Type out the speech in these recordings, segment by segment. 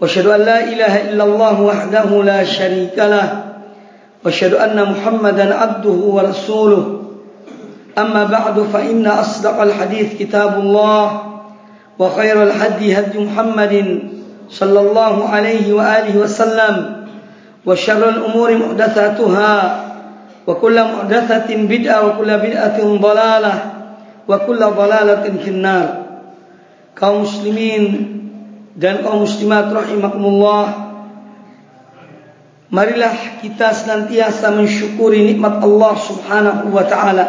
وأشهد أن لا إله إلا الله وحده لا شريك له. وأشهد أن محمدا عبده ورسوله. أما بعد فإن أصدق الحديث كتاب الله وخير الهدي هدي محمد صلى الله عليه وآله وسلم وشر الأمور محدثاتها وكل محدثة بدعة وكل بدعة ضلالة وكل ضلالة في النار. muslimin dan kaum muslimat rahimakumullah marilah kita senantiasa mensyukuri nikmat Allah Subhanahu wa taala.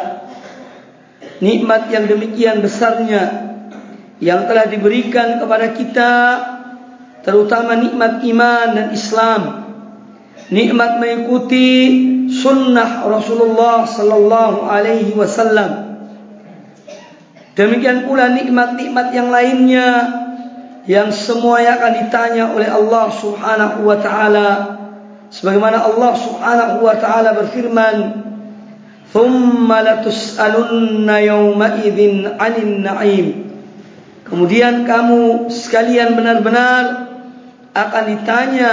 Nikmat yang demikian besarnya yang telah diberikan kepada kita terutama nikmat iman dan Islam. Nikmat mengikuti sunnah Rasulullah sallallahu alaihi wasallam. Demikian pula nikmat-nikmat yang lainnya yang semuanya akan ditanya oleh Allah Subhanahu wa taala. Sebagaimana Allah Subhanahu wa taala berfirman thumma latus'alunna yawma idzin 'anil na'im. Kemudian kamu sekalian benar-benar akan ditanya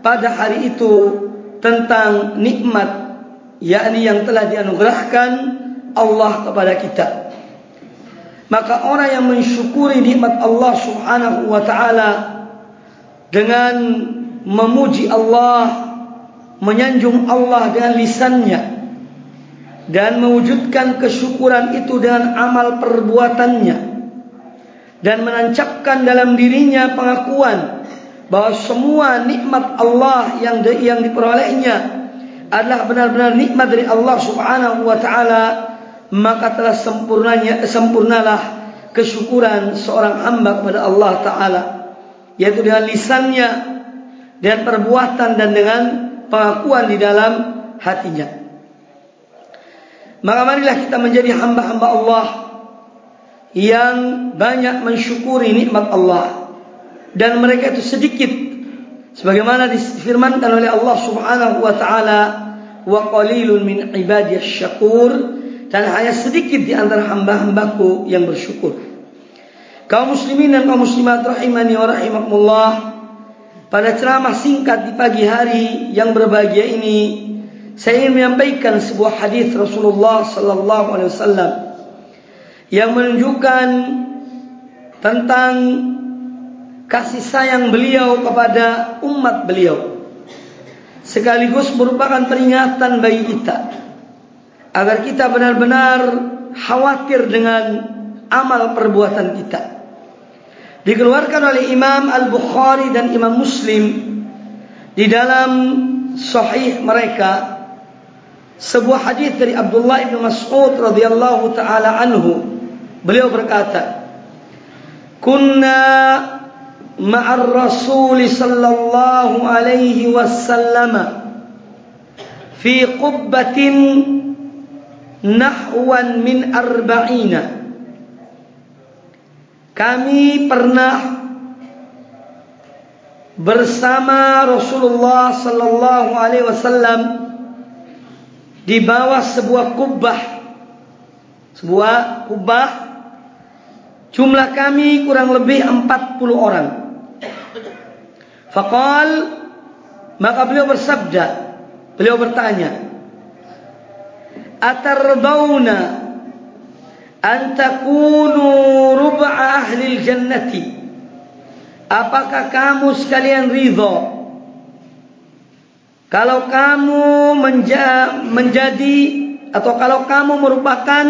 pada hari itu tentang nikmat yakni yang telah dianugerahkan Allah kepada kita maka orang yang mensyukuri nikmat Allah Subhanahu wa taala dengan memuji Allah menyanjung Allah dengan lisannya dan mewujudkan kesyukuran itu dengan amal perbuatannya dan menancapkan dalam dirinya pengakuan bahwa semua nikmat Allah yang yang diperolehnya adalah benar-benar nikmat dari Allah Subhanahu wa taala maka telah sempurnanya sempurnalah kesyukuran seorang hamba kepada Allah taala. Yaitu dengan lisannya dan perbuatan dan dengan pengakuan di dalam hatinya. Maka marilah kita menjadi hamba-hamba Allah yang banyak mensyukuri nikmat Allah. Dan mereka itu sedikit sebagaimana difirmankan oleh Allah Subhanahu wa taala wa qalilun min ibadiyasy syakur dan hanya sedikit di antara hamba-hambaku yang bersyukur. Kaum muslimin dan kaum muslimat rahimani wa rahimakumullah pada ceramah singkat di pagi hari yang berbahagia ini saya ingin menyampaikan sebuah hadis Rasulullah sallallahu alaihi wasallam yang menunjukkan tentang kasih sayang beliau kepada umat beliau sekaligus merupakan peringatan bagi kita agar kita benar-benar khawatir dengan amal perbuatan kita. Dikeluarkan oleh Imam Al-Bukhari dan Imam Muslim di dalam sahih mereka sebuah hadis dari Abdullah bin Mas'ud radhiyallahu taala anhu beliau berkata kunna ma'ar rasul sallallahu alaihi wasallam fi qubbatin nahwan min arba'ina. Kami pernah bersama Rasulullah sallallahu alaihi wasallam di bawah sebuah kubah sebuah kubah jumlah kami kurang lebih 40 orang. Faqal maka beliau bersabda beliau bertanya atardawna an takunu rub'a ahli jannati apakah kamu sekalian ridha kalau kamu menja menjadi atau kalau kamu merupakan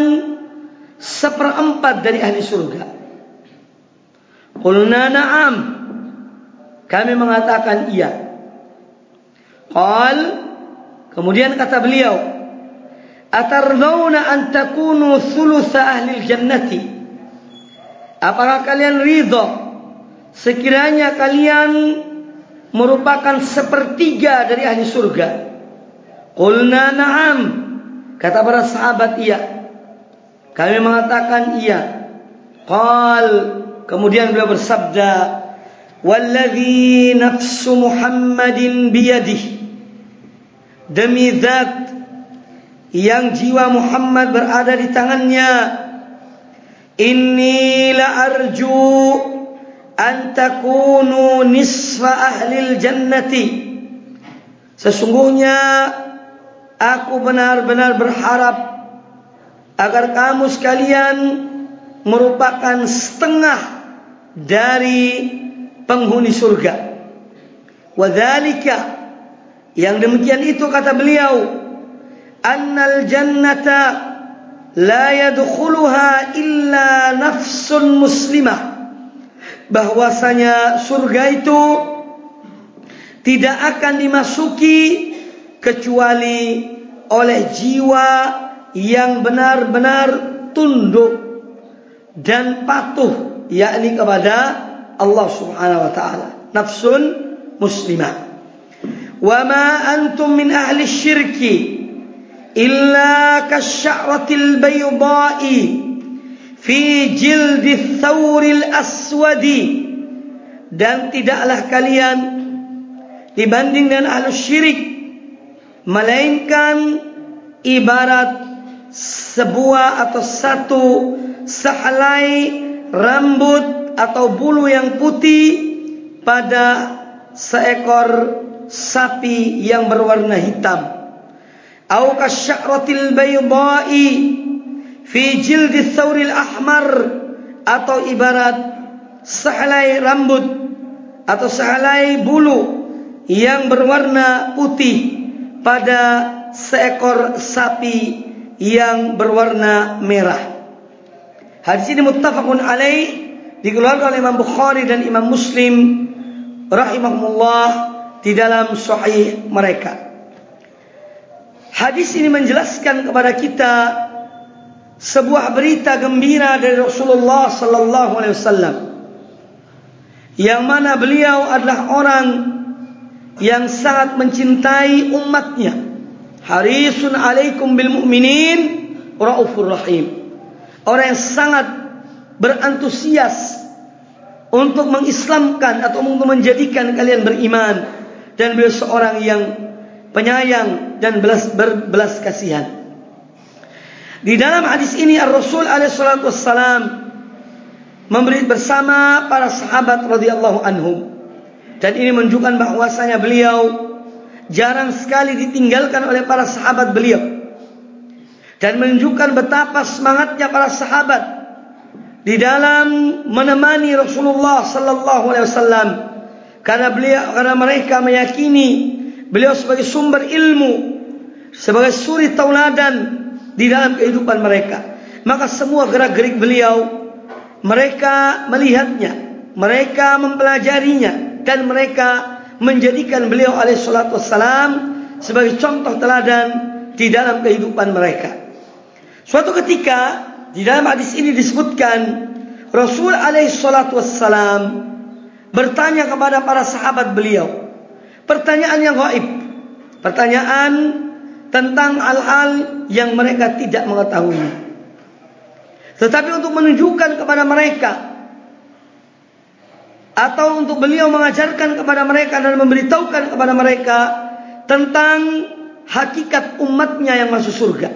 seperempat dari ahli surga qulna na'am. Kami mengatakan iya. Qal kemudian kata beliau Atardawna an takunu thulutha ahli jannati Apakah kalian ridha Sekiranya kalian merupakan sepertiga dari ahli surga? Qulna na'am. Kata para sahabat iya. Kami mengatakan iya. Qal kemudian beliau bersabda, "Wallazi nafsu Muhammadin biyadihi" Demi zat yang jiwa Muhammad berada di tangannya, inni la arju an takunu nisfa ahli jannati. Sesungguhnya aku benar-benar berharap agar kamu sekalian merupakan setengah dari penghuni surga. Wadhalika yang demikian itu kata beliau, annal jannata la yadkhuluha illa nafsun muslimah. Bahwasanya surga itu tidak akan dimasuki kecuali oleh jiwa yang benar-benar tunduk dan patuh yakni kepada Allah Subhanahu wa taala. Nafsun muslimah. Wa ma antum min ahli syirki illa kasyaratil bayda'i fi jildi thawril aswadi. Dan tidaklah kalian dibanding dengan ahli syirik melainkan ibarat sebuah atau satu sehelai rambut atau bulu yang putih pada seekor sapi yang berwarna hitam au kasyaratil bayda'i fi jildi thawril ahmar atau ibarat sehelai rambut atau sehelai bulu yang berwarna putih pada seekor sapi yang berwarna merah. Hadis ini muttafaqun alaih dikeluarkan oleh Imam Bukhari dan Imam Muslim rahimahumullah di dalam sahih mereka. Hadis ini menjelaskan kepada kita sebuah berita gembira dari Rasulullah sallallahu alaihi wasallam yang mana beliau adalah orang yang sangat mencintai umatnya. Harisun alaikum bil mu'minin raufur rahim. Orang yang sangat berantusias untuk mengislamkan atau untuk menjadikan kalian beriman dan beliau seorang yang penyayang dan belas berbelas kasihan. Di dalam hadis ini Ar-Rasul alaihi salatu wassalam memberi bersama para sahabat radhiyallahu anhum dan ini menunjukkan bahwasanya beliau jarang sekali ditinggalkan oleh para sahabat beliau. Dan menunjukkan betapa semangatnya para sahabat di dalam menemani Rasulullah sallallahu alaihi wasallam karena beliau karena mereka meyakini beliau sebagai sumber ilmu, sebagai suri tauladan di dalam kehidupan mereka. Maka semua gerak-gerik beliau mereka melihatnya, mereka mempelajarinya, dan mereka menjadikan beliau alaihi salatu wassalam sebagai contoh teladan di dalam kehidupan mereka. Suatu ketika di dalam hadis ini disebutkan Rasul alaihi salatu wassalam bertanya kepada para sahabat beliau pertanyaan yang gaib, pertanyaan tentang hal-hal yang mereka tidak mengetahui. Tetapi untuk menunjukkan kepada mereka atau untuk beliau mengajarkan kepada mereka dan memberitahukan kepada mereka tentang hakikat umatnya yang masuk surga.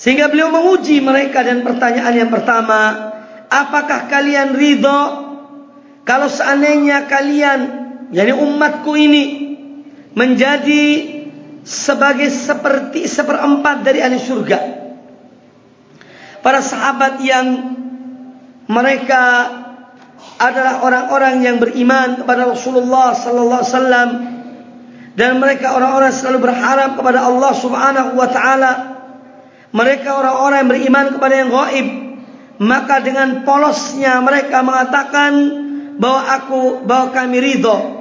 Sehingga beliau menguji mereka dan pertanyaan yang pertama, apakah kalian ridho kalau seandainya kalian, yani umatku ini menjadi sebagai seperti seperempat dari ahli surga. Para sahabat yang mereka adalah orang-orang yang beriman kepada Rasulullah sallallahu alaihi wasallam dan mereka orang-orang selalu berharap kepada Allah Subhanahu wa taala. Mereka orang-orang yang beriman kepada yang gaib. Maka dengan polosnya mereka mengatakan bahwa aku bahwa kami ridho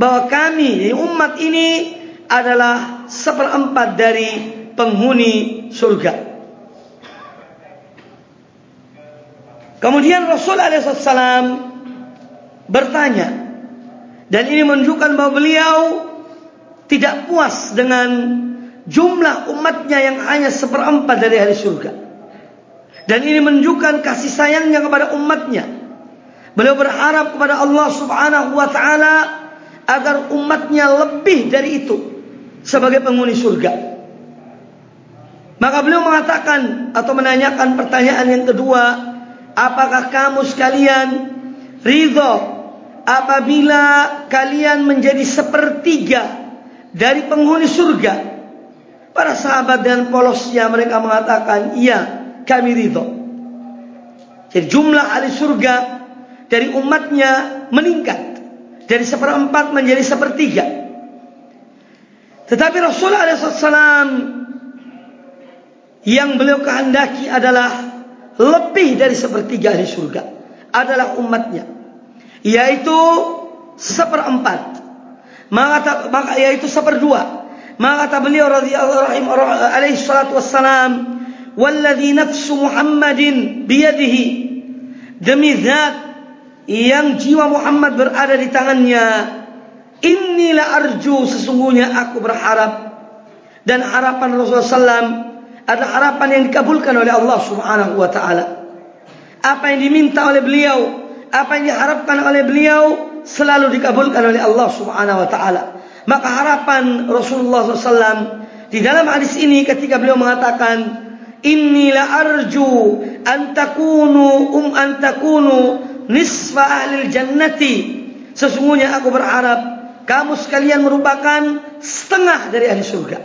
bahwa kami umat ini adalah seperempat dari penghuni surga. Kemudian Rasul alaihi wasallam bertanya, Dan ini menunjukkan bahawa beliau tidak puas dengan jumlah umatnya yang hanya seperempat dari ahli surga. Dan ini menunjukkan kasih sayangnya kepada umatnya. Beliau berharap kepada Allah subhanahu wa ta'ala umatnya lebih dari itu sebagai penghuni surga. Maka beliau mengatakan atau menanyakan pertanyaan yang kedua, apakah kamu sekalian ridho apabila kalian menjadi sepertiga dari penghuni surga? Para sahabat dan polosnya mereka mengatakan, iya kami ridho. Jadi jumlah ahli surga dari umatnya meningkat dari seperempat menjadi sepertiga. Tetapi Rasulullah SAW yang beliau kehendaki adalah lebih dari sepertiga ahli surga adalah umatnya, yaitu seperempat. Maka, yaitu seperdua. Maka beliau radhiyallahu alaihi salatu wassalam, "Walladhi nafsu Muhammadin biyadihi" Demi zat yang jiwa Muhammad berada di tangannya. Inilah arju sesungguhnya aku berharap dan harapan Rasulullah SAW adalah harapan yang dikabulkan oleh Allah Subhanahu Wa Taala. Apa yang diminta oleh beliau, apa yang diharapkan oleh beliau selalu dikabulkan oleh Allah Subhanahu Wa Taala. Maka harapan Rasulullah SAW di dalam hadis ini ketika beliau mengatakan Inilah arju antakunu um antakunu nisfa ahli jannati. Sesungguhnya aku berharap kamu sekalian merupakan setengah dari ahli surga.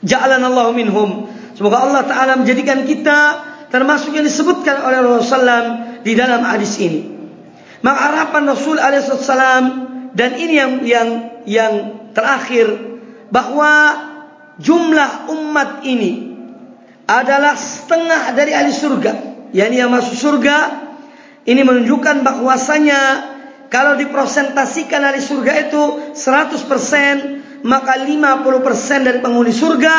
Ja'alan Allah minhum. Semoga Allah taala menjadikan kita termasuk yang disebutkan oleh Rasulullah di dalam hadis ini. Maka harapan Rasul alaihi wasallam dan ini yang yang yang terakhir bahwa jumlah umat ini adalah setengah dari ahli surga. Yakni yang masuk surga ini menunjukkan bahwasanya kalau dipresentasikan dari surga itu 100% maka 50% dari penghuni surga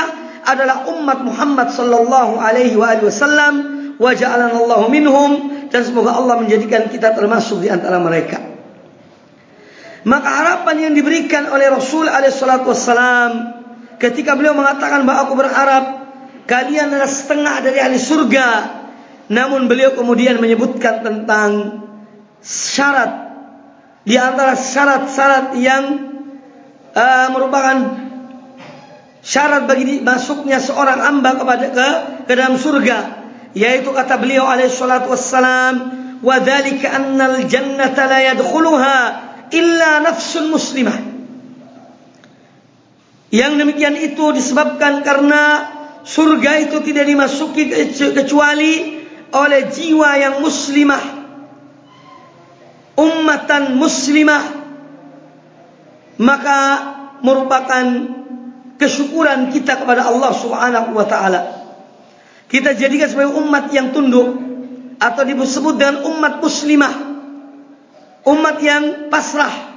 adalah umat Muhammad sallallahu alaihi wasallam wa ja'alana Allahu minhum dan semoga Allah menjadikan kita termasuk di antara mereka. Maka harapan yang diberikan oleh Rasul alaihi salatu wasallam ketika beliau mengatakan bahwa aku berharap kalian adalah setengah dari ahli surga Namun beliau kemudian menyebutkan tentang syarat. Di antara syarat-syarat yang uh, merupakan syarat bagi masuknya seorang hamba kepada ke, ke dalam surga. Yaitu kata beliau alaihi salatu wassalam wa dzalika annal jannata la yadkhuluha illa nafsun muslimah. Yang demikian itu disebabkan karena surga itu tidak dimasuki kecuali oleh jiwa yang muslimah. Ummatan muslimah. Maka merupakan kesyukuran kita kepada Allah Subhanahu wa taala. Kita jadikan sebagai umat yang tunduk atau disebut dengan umat muslimah. Umat yang pasrah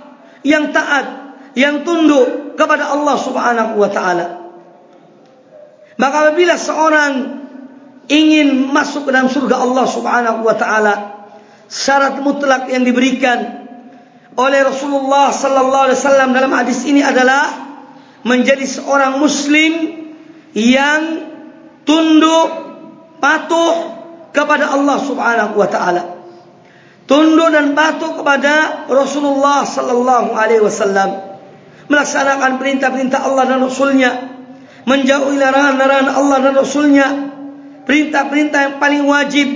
yang taat yang tunduk kepada Allah Subhanahu wa taala. Maka apabila seorang ingin masuk ke dalam surga Allah Subhanahu wa taala syarat mutlak yang diberikan oleh Rasulullah sallallahu alaihi wasallam dalam hadis ini adalah menjadi seorang muslim yang tunduk patuh kepada Allah Subhanahu wa taala. Tunduk dan patuh kepada Rasulullah sallallahu alaihi wasallam. Melaksanakan perintah-perintah Allah dan Rasulnya. Menjauhi larangan-larangan Allah dan Rasulnya perintah-perintah yang paling wajib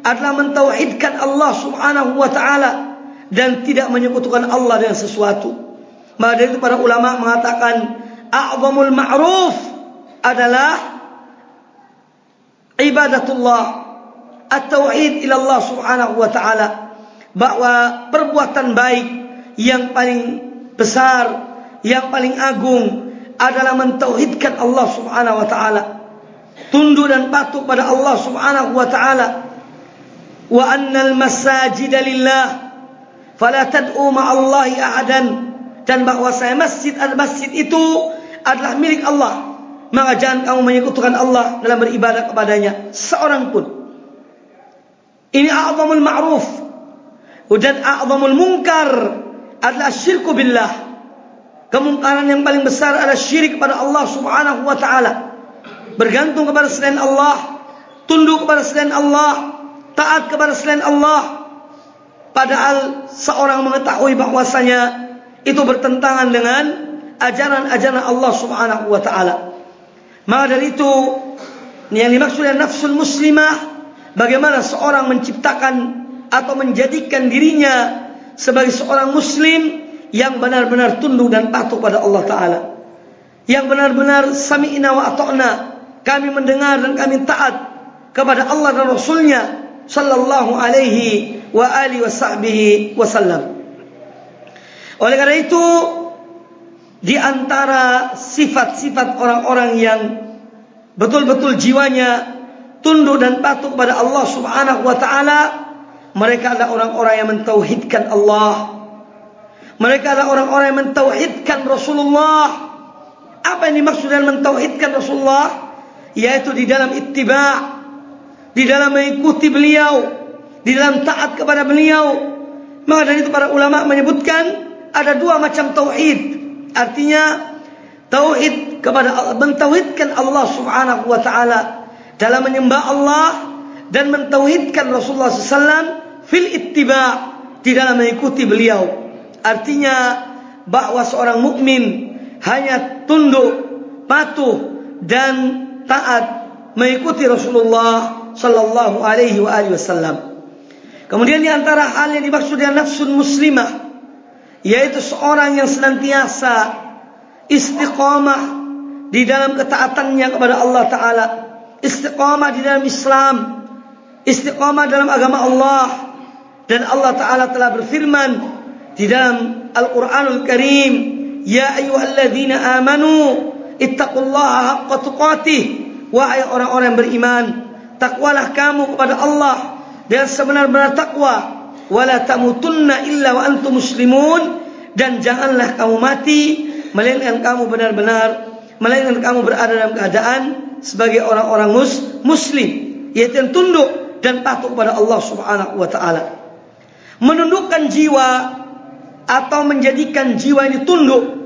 adalah mentauhidkan Allah Subhanahu wa taala dan tidak menyekutukan Allah dengan sesuatu. Maka itu para ulama mengatakan a'zamul ma'ruf adalah ibadatullah at-tauhid ila Allah Subhanahu wa taala bahwa perbuatan baik yang paling besar yang paling agung adalah mentauhidkan Allah Subhanahu wa taala tunduk dan patuh pada Allah Subhanahu wa taala. Wa annal masajid lillah. Fala tad'u ma'allahi ahadan. Dan bahwa saya masjid al masjid itu adalah milik Allah. Maka jangan kamu menyekutukan Allah dalam beribadah kepadanya. Seorang pun. Ini a'zamul ma'ruf. Dan a'zamul munkar adalah syirku billah. Kemungkaran yang paling besar adalah syirik kepada Allah Subhanahu wa taala. Bergantung kepada selain Allah, tunduk kepada selain Allah, taat kepada selain Allah. Padahal seorang mengetahui bahwasanya itu bertentangan dengan ajaran-ajaran Allah Subhanahu wa taala. Maka dari itu yang dimaksud dengan nafsul muslimah bagaimana seorang menciptakan atau menjadikan dirinya sebagai seorang muslim yang benar-benar tunduk dan patuh pada Allah Taala. Yang benar-benar sami'na wa ata'na. Kami mendengar dan kami taat kepada Allah dan Rasulnya sallallahu alaihi wa alihi wasahbihi wasallam. Oleh karena itu di antara sifat-sifat orang-orang yang betul-betul jiwanya tunduk dan patuh kepada Allah Subhanahu wa taala mereka adalah orang-orang yang mentauhidkan Allah mereka adalah orang-orang yang mentauhidkan Rasulullah. Apa yang dimaksud dengan mentauhidkan Rasulullah? Yaitu di dalam ittiba' di dalam mengikuti beliau, di dalam taat kepada beliau. Maka dari itu para ulama menyebutkan ada dua macam tauhid. Artinya tauhid kepada mentauhidkan Allah Subhanahu wa taala dalam menyembah Allah dan mentauhidkan Rasulullah SAW fil ittiba' di dalam mengikuti beliau. Artinya bahwa seorang mukmin hanya tunduk, patuh dan taat mengikuti Rasulullah sallallahu alaihi wasallam. Kemudian di antara hal yang dimaksud dengan nafsun muslimah yaitu seorang yang senantiasa istiqamah di dalam ketaatannya kepada Allah taala, istiqamah di dalam Islam, istiqamah dalam agama Allah dan Allah taala telah berfirman di dalam Al-Qur'anul Karim, "Ya ayyuhalladzina amanu ittaqullaha haqqa tuqatih." Wahai orang-orang beriman, takwalah kamu kepada Allah dengan sebenar-benar takwa, wala tamutunna illa wa antum muslimun. Dan janganlah kamu mati melainkan kamu benar-benar melainkan kamu berada dalam keadaan sebagai orang-orang mus muslim. Yaitu yang tunduk dan patuh kepada Allah Subhanahu wa taala. Menundukkan jiwa atau menjadikan jiwa ini tunduk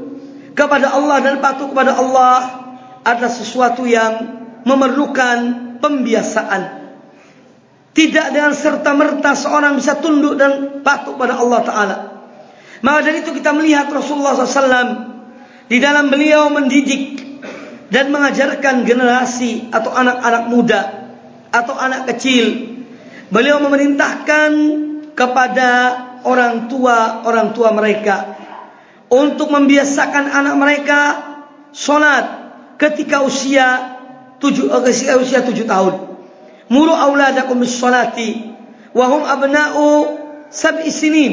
kepada Allah dan patuh kepada Allah adalah sesuatu yang memerlukan pembiasaan. Tidak dengan serta merta seorang bisa tunduk dan patuh pada Allah Taala. Maka dari itu kita melihat Rasulullah SAW di dalam beliau mendidik dan mengajarkan generasi atau anak-anak muda atau anak kecil. Beliau memerintahkan kepada orang tua orang tua mereka untuk membiasakan anak mereka solat ketika usia tujuh ketika usia tujuh tahun. Muru auladakum bis salati wa hum abna'u sab'i sinin.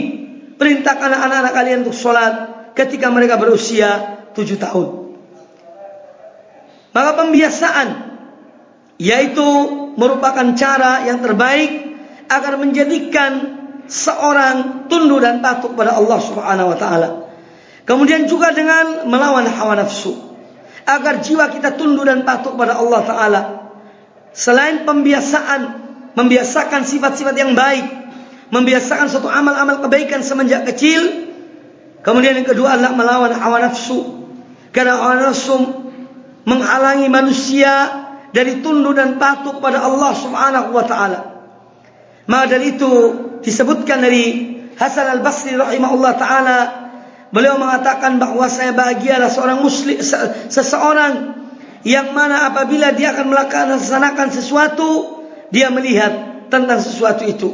Perintahkan anak-anak kalian untuk solat ketika mereka berusia tujuh tahun. Maka pembiasaan yaitu merupakan cara yang terbaik agar menjadikan seorang tunduk dan patuh kepada Allah Subhanahu wa taala. Kemudian juga dengan melawan hawa nafsu agar jiwa kita tunduk dan patuh kepada Allah taala. Selain pembiasaan membiasakan sifat-sifat yang baik, membiasakan suatu amal-amal kebaikan semenjak kecil, kemudian yang kedua adalah melawan hawa nafsu. Karena hawa nafsu menghalangi manusia dari tunduk dan patuh kepada Allah Subhanahu wa taala. Maka dari itu disebutkan dari Hasan al-Basri rahimahullah taala beliau mengatakan bahawa saya bahagialah seorang muslim seseorang yang mana apabila dia akan melaksanakan sesuatu dia melihat tentang sesuatu itu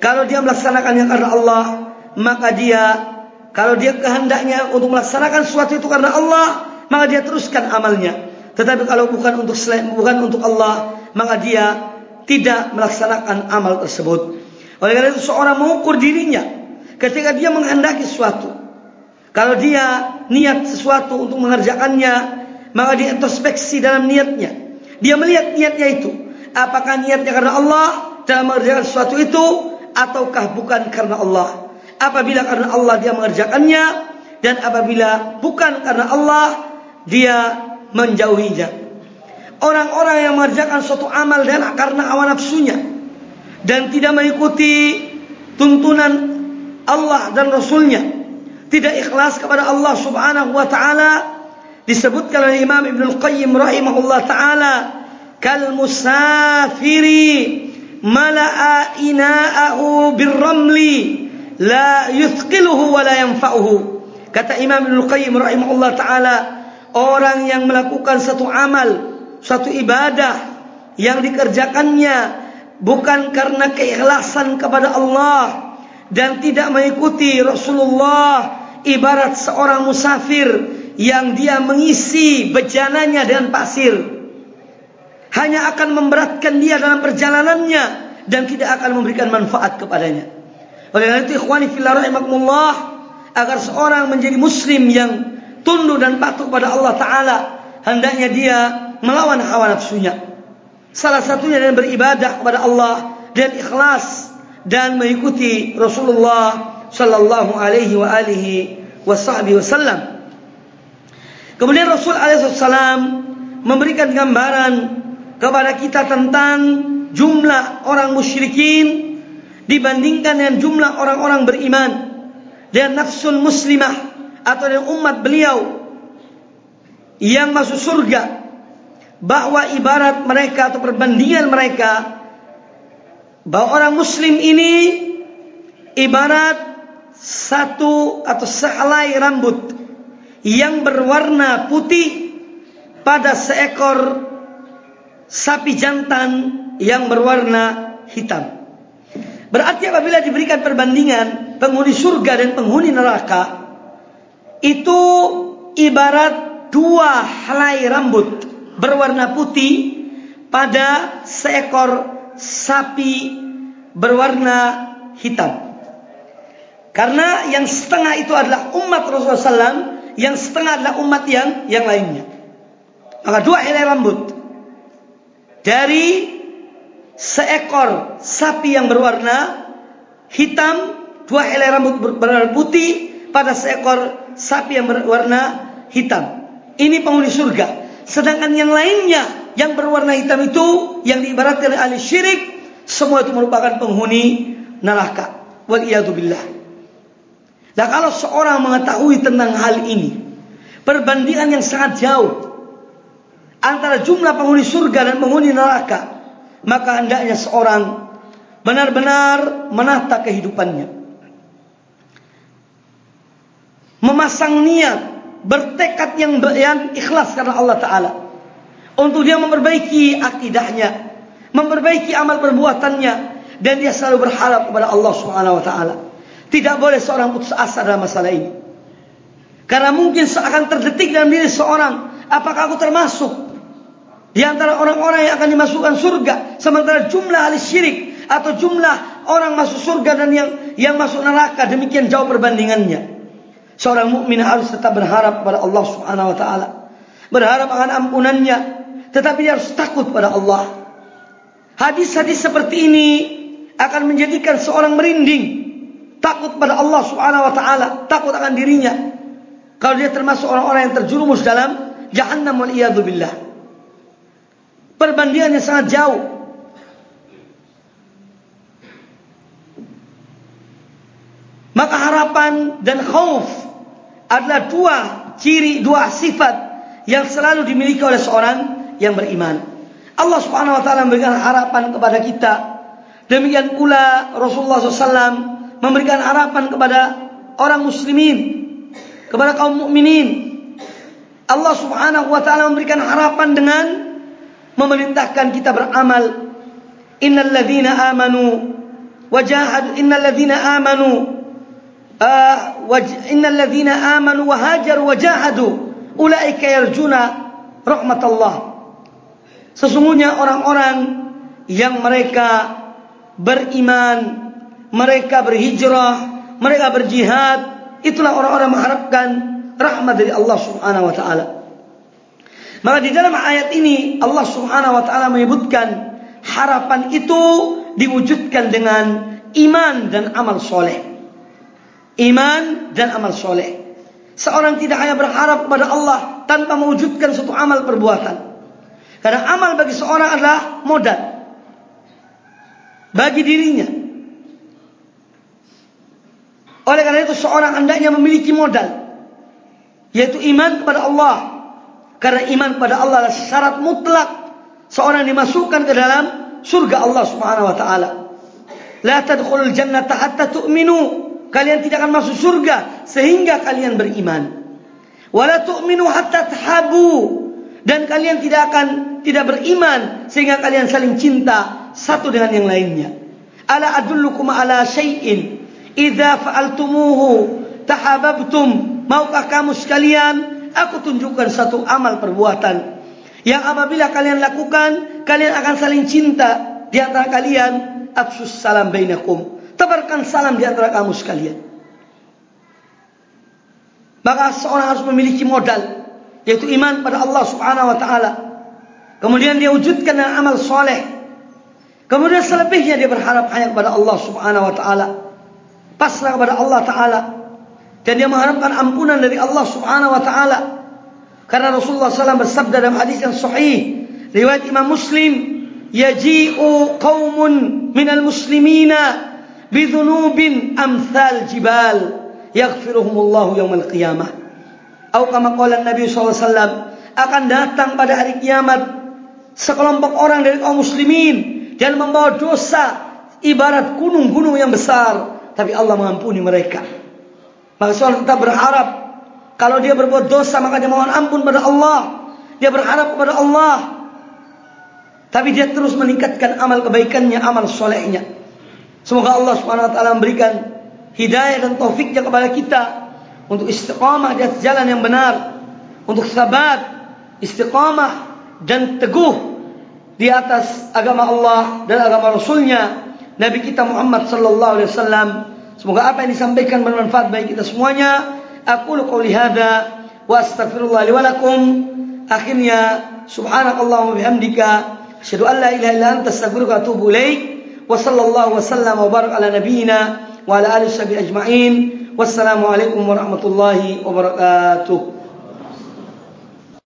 kalau dia melaksanakan yang karena Allah maka dia kalau dia kehendaknya untuk melaksanakan sesuatu itu karena Allah maka dia teruskan amalnya tetapi kalau bukan untuk bukan untuk Allah maka dia tidak melaksanakan amal tersebut oleh karena itu seorang mengukur dirinya ketika dia menghendaki sesuatu. Kalau dia niat sesuatu untuk mengerjakannya, maka dia introspeksi dalam niatnya. Dia melihat niatnya itu. Apakah niatnya karena Allah dalam mengerjakan sesuatu itu ataukah bukan karena Allah? Apabila karena Allah dia mengerjakannya dan apabila bukan karena Allah dia menjauhinya. Orang-orang yang mengerjakan suatu amal dan karena hawa nafsunya dan tidak mengikuti tuntunan Allah dan Rasulnya tidak ikhlas kepada Allah Subhanahu wa taala disebutkan oleh Imam Ibnu Al-Qayyim rahimahullah taala kal musafiri mala'a ina'ahu birramli la yuthqiluhu wa la yanfa'uhu. Kata Imam Ibnu Qayyim rahimahullah taala orang yang melakukan satu amal satu ibadah yang dikerjakannya bukan karena keikhlasan kepada Allah dan tidak mengikuti Rasulullah ibarat seorang musafir yang dia mengisi bejananya dengan pasir. Hanya akan memberatkan dia dalam perjalanannya dan tidak akan memberikan manfaat kepadanya. Oleh karena itu ikhwani fillah rahimakumullah agar seorang menjadi muslim yang tunduk dan patuh kepada Allah taala hendaknya dia melawan hawa nafsunya. Salah satunya dengan beribadah kepada Allah dan ikhlas dan mengikuti Rasulullah sallallahu alaihi wa alihi wasallam. Kemudian Rasul alaihi wasallam memberikan gambaran kepada kita tentang jumlah orang musyrikin dibandingkan dengan jumlah orang-orang beriman dan nafsul muslimah atau dengan umat beliau yang masuk surga bahwa ibarat mereka atau perbandingan mereka bahwa orang muslim ini ibarat satu atau sehelai rambut yang berwarna putih pada seekor sapi jantan yang berwarna hitam. Berarti apabila diberikan perbandingan penghuni surga dan penghuni neraka itu ibarat dua helai rambut berwarna putih pada seekor sapi berwarna hitam. Karena yang setengah itu adalah umat Rasulullah SAW, yang setengah adalah umat yang yang lainnya. Maka dua helai rambut dari seekor sapi yang berwarna hitam, dua helai rambut berwarna putih pada seekor sapi yang berwarna hitam. Ini penghuni surga. Sedangkan yang lainnya yang berwarna hitam itu yang diibaratkan oleh ahli syirik semua itu merupakan penghuni neraka. Wal billah. Nah kalau seorang mengetahui tentang hal ini, perbandingan yang sangat jauh antara jumlah penghuni surga dan penghuni neraka, maka hendaknya seorang benar-benar menata kehidupannya. Memasang niat bertekad yang yang ikhlas karena Allah Taala untuk dia memperbaiki akidahnya, memperbaiki amal perbuatannya dan dia selalu berharap kepada Allah Subhanahu Wa Taala. Tidak boleh seorang putus asa dalam masalah ini. Karena mungkin seakan terdetik dalam diri seorang, apakah aku termasuk di antara orang-orang yang akan dimasukkan surga sementara jumlah ahli syirik atau jumlah orang masuk surga dan yang yang masuk neraka demikian jauh perbandingannya. Seorang mukmin harus tetap berharap kepada Allah Subhanahu wa taala. Berharap akan ampunannya, tetapi dia harus takut pada Allah. Hadis-hadis seperti ini akan menjadikan seorang merinding, takut pada Allah Subhanahu wa taala, takut akan dirinya. Kalau dia termasuk orang-orang yang terjerumus dalam jahannam wal iyadu billah. Perbandingannya sangat jauh. Maka harapan dan khauf adalah dua ciri, dua sifat yang selalu dimiliki oleh seorang yang beriman. Allah Subhanahu wa taala memberikan harapan kepada kita. Demikian pula Rasulullah SAW memberikan harapan kepada orang muslimin, kepada kaum mukminin. Allah Subhanahu wa taala memberikan harapan dengan memerintahkan kita beramal. Innal ladzina amanu wajahad innal ladzina amanu Ah, innal ladzina amanu wa hajaru wa jahadu ulaika yarjuna rahmatullah sesungguhnya orang-orang yang mereka beriman mereka berhijrah mereka berjihad itulah orang-orang mengharapkan rahmat dari Allah Subhanahu wa taala maka di dalam ayat ini Allah Subhanahu wa taala menyebutkan harapan itu diwujudkan dengan iman dan amal soleh iman dan amal soleh. Seorang tidak hanya berharap kepada Allah tanpa mewujudkan suatu amal perbuatan. Karena amal bagi seorang adalah modal. Bagi dirinya. Oleh karena itu seorang hendaknya memiliki modal yaitu iman kepada Allah. Karena iman kepada Allah adalah syarat mutlak seorang dimasukkan ke dalam surga Allah Subhanahu wa taala. La tadkhulul jannata hatta tu'minu. Kalian tidak akan masuk surga sehingga kalian beriman. Wala tu'minu hatta tahabu. Dan kalian tidak akan tidak beriman sehingga kalian saling cinta satu dengan yang lainnya. Ala adullukum ala syai'in idza fa'altumuhu tahabbtum. Maukah kamu sekalian aku tunjukkan satu amal perbuatan yang apabila kalian lakukan kalian akan saling cinta di antara kalian afsus salam bainakum. Tebarkan salam di antara kamu sekalian. Maka seorang harus memiliki modal yaitu iman pada Allah Subhanahu wa taala. Kemudian dia wujudkan dengan amal soleh. Kemudian selebihnya dia berharap hanya kepada Allah Subhanahu wa taala. Pasrah kepada Allah taala. Dan dia mengharapkan ampunan dari Allah Subhanahu wa taala. Karena Rasulullah SAW bersabda dalam hadis yang sahih riwayat Imam Muslim, "Yaji'u qaumun minal muslimina bi dhunubin amsal jibal yaghfiruhumullahu yaumal qiyamah." Atau kama qala Nabi SAW akan datang pada hari kiamat sekelompok orang dari kaum muslimin dan membawa dosa ibarat gunung-gunung yang besar tapi Allah mengampuni mereka. Maka seorang tetap berharap kalau dia berbuat dosa maka dia mohon ampun pada Allah. Dia berharap kepada Allah. Tapi dia terus meningkatkan amal kebaikannya, amal solehnya. Semoga Allah SWT memberikan hidayah dan taufiknya kepada kita untuk istiqamah di atas jalan yang benar, untuk sabat, istiqamah dan teguh di atas agama Allah dan agama Rasulnya Nabi kita Muhammad sallallahu alaihi wasallam. Semoga apa yang disampaikan bermanfaat bagi kita semuanya. Aku lu qauli hadza wa astaghfirullah li wa lakum. Akhirnya subhanakallah wa bihamdika asyhadu an la ilaha illa anta astaghfiruka wa atubu ilaik. Wa sallallahu wasallam wa barak ala nabiyyina wa ala alihi ajma'in. Wassalamualaikum warahmatullahi wabarakatuh.